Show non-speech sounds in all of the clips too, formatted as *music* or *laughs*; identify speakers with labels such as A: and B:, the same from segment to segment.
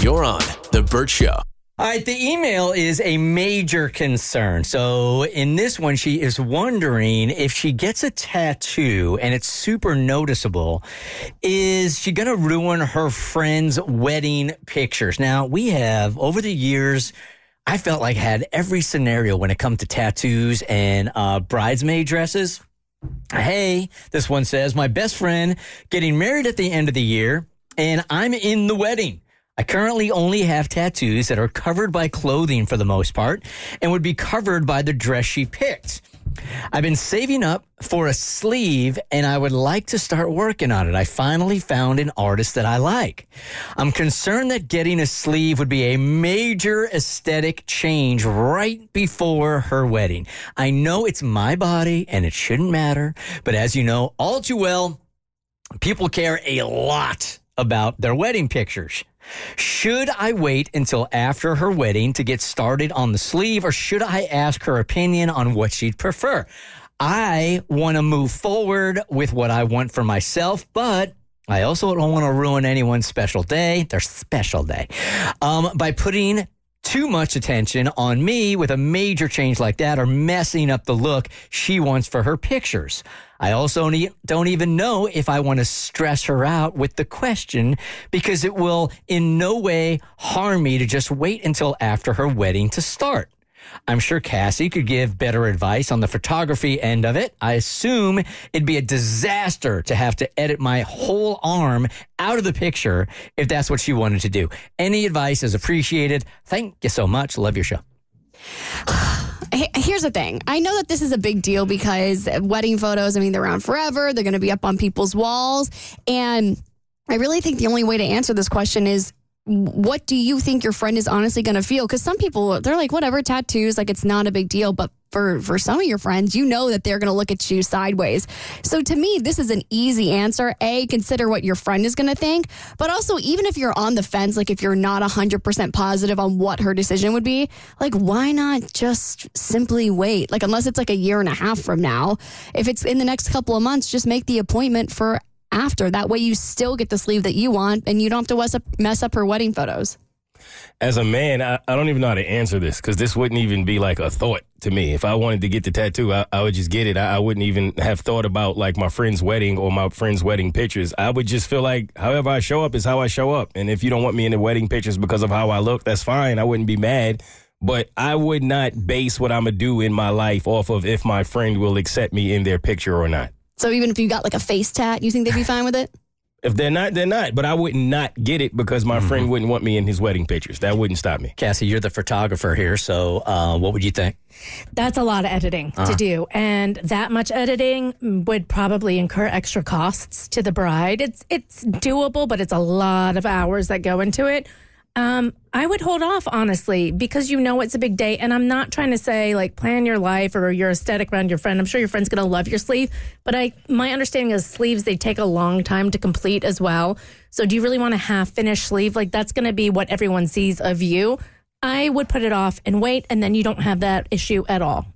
A: You're on The Burt Show.
B: All right, the email is a major concern. So, in this one, she is wondering if she gets a tattoo and it's super noticeable, is she going to ruin her friend's wedding pictures? Now, we have over the years, I felt like had every scenario when it comes to tattoos and uh, bridesmaid dresses. Hey, this one says, my best friend getting married at the end of the year, and I'm in the wedding. I currently only have tattoos that are covered by clothing for the most part and would be covered by the dress she picked. I've been saving up for a sleeve and I would like to start working on it. I finally found an artist that I like. I'm concerned that getting a sleeve would be a major aesthetic change right before her wedding. I know it's my body and it shouldn't matter, but as you know all too well, people care a lot about their wedding pictures. Should I wait until after her wedding to get started on the sleeve, or should I ask her opinion on what she'd prefer? I want to move forward with what I want for myself, but I also don't want to ruin anyone's special day, their special day, um, by putting too much attention on me with a major change like that or messing up the look she wants for her pictures. I also don't even know if I want to stress her out with the question because it will in no way harm me to just wait until after her wedding to start. I'm sure Cassie could give better advice on the photography end of it. I assume it'd be a disaster to have to edit my whole arm out of the picture if that's what she wanted to do. Any advice is appreciated. Thank you so much. Love your show. *sighs*
C: Here's the thing. I know that this is a big deal because wedding photos, I mean, they're around forever. They're going to be up on people's walls. And I really think the only way to answer this question is what do you think your friend is honestly going to feel? Because some people, they're like, whatever, tattoos, like it's not a big deal. But for, for some of your friends, you know that they're going to look at you sideways. So to me, this is an easy answer. A, consider what your friend is going to think. But also, even if you're on the fence, like if you're not 100% positive on what her decision would be, like why not just simply wait? Like, unless it's like a year and a half from now, if it's in the next couple of months, just make the appointment for after. That way you still get the sleeve that you want and you don't have to mess up, her wedding photos.
D: As a man, I, I don't even know how to answer this because this wouldn't even be like a thought to me. If I wanted to get the tattoo, I, I would just get it. I, I, wouldn't even have thought about like my friend's wedding or my friend's wedding pictures. I would just feel like however I show up is how I show up. And if you don't want me in the wedding pictures because of how I look, that's fine. I wouldn't be mad. But I would not base what I'm going to do in my life off of if my friend will accept me in their picture or not.
C: So even if you got like a face tat, you think they'd be *laughs* fine with it?
D: If they're not, they're not. But I would not get it because my mm-hmm. friend wouldn't want me in his wedding pictures. That wouldn't stop me.
B: Cassie, you're the photographer here, so uh, what would you think?
E: That's a lot of editing uh-huh. to do, and that much editing would probably incur extra costs to the bride. It's it's doable, but it's a lot of hours that go into it. Um, I would hold off honestly because you know it's a big day, and I'm not trying to say like plan your life or your aesthetic around your friend. I'm sure your friend's gonna love your sleeve, but I my understanding is sleeves they take a long time to complete as well. So do you really want a half finished sleeve? Like that's gonna be what everyone sees of you. I would put it off and wait, and then you don't have that issue at all.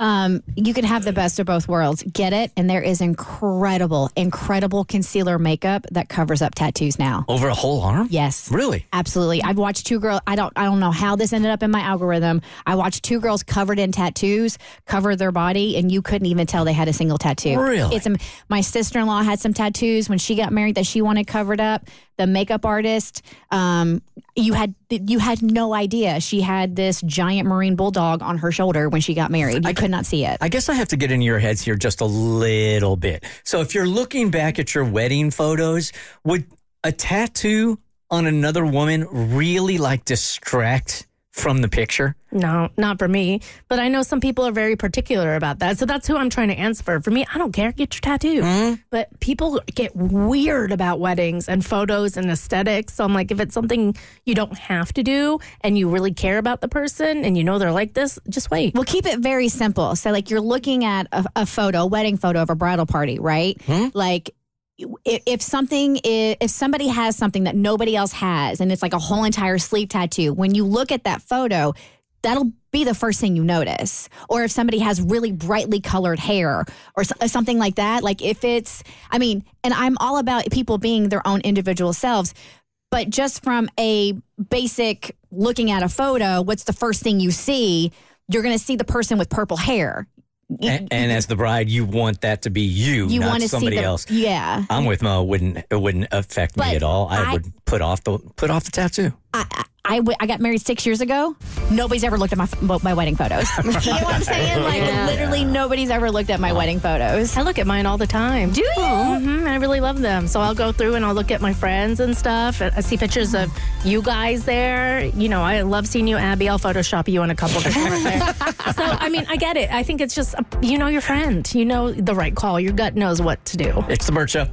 F: Um, you can have the best of both worlds. Get it? And there is incredible, incredible concealer makeup that covers up tattoos now.
B: Over a whole arm?
F: Yes.
B: Really?
F: Absolutely. I've watched two girls. I don't. I don't know how this ended up in my algorithm. I watched two girls covered in tattoos cover their body, and you couldn't even tell they had a single tattoo.
B: Really?
F: It's my sister in law had some tattoos when she got married that she wanted covered up the makeup artist. Um, you had you had no idea she had this giant marine bulldog on her shoulder when she got married. You could not see it.
B: I guess I have to get into your heads here just a little bit. So if you're looking back at your wedding photos, would a tattoo on another woman really like distract from the picture?
E: No, not for me. But I know some people are very particular about that. So that's who I'm trying to answer for. For me, I don't care. Get your tattoo. Mm-hmm. But people get weird about weddings and photos and aesthetics. So I'm like, if it's something you don't have to do and you really care about the person and you know they're like this, just wait.
F: We'll keep it very simple. So, like, you're looking at a, a photo, a wedding photo of a bridal party, right? Mm-hmm. Like, if, something is, if somebody has something that nobody else has, and it's like a whole entire sleeve tattoo, when you look at that photo, that'll be the first thing you notice. Or if somebody has really brightly colored hair or uh, something like that, like if it's, I mean, and I'm all about people being their own individual selves. But just from a basic looking at a photo, what's the first thing you see? You're going to see the person with purple hair.
B: And, and as the bride, you want that to be you,
F: You
B: not
F: want to see
B: somebody
F: the,
B: else.
F: Yeah.
B: I'm with Mo. It wouldn't it wouldn't affect me at all. I,
F: I-
B: would put off the put off the tattoo.
F: I, I, I w- I got married six years ago. Nobody's ever looked at my f- my wedding photos. *laughs* you know what I'm saying? Like literally, nobody's ever looked at my wedding photos.
E: I look at mine all the time.
F: Do you?
E: hmm I really love them. So I'll go through and I'll look at my friends and stuff. I see pictures of you guys there. You know, I love seeing you, Abby. I'll Photoshop you in a couple pictures there. *laughs* So, I mean, I get it. I think it's just, uh, you know, your friend. You know the right call. Your gut knows what to do.
B: It's the Burt Show.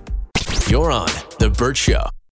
A: You're on The Burt Show.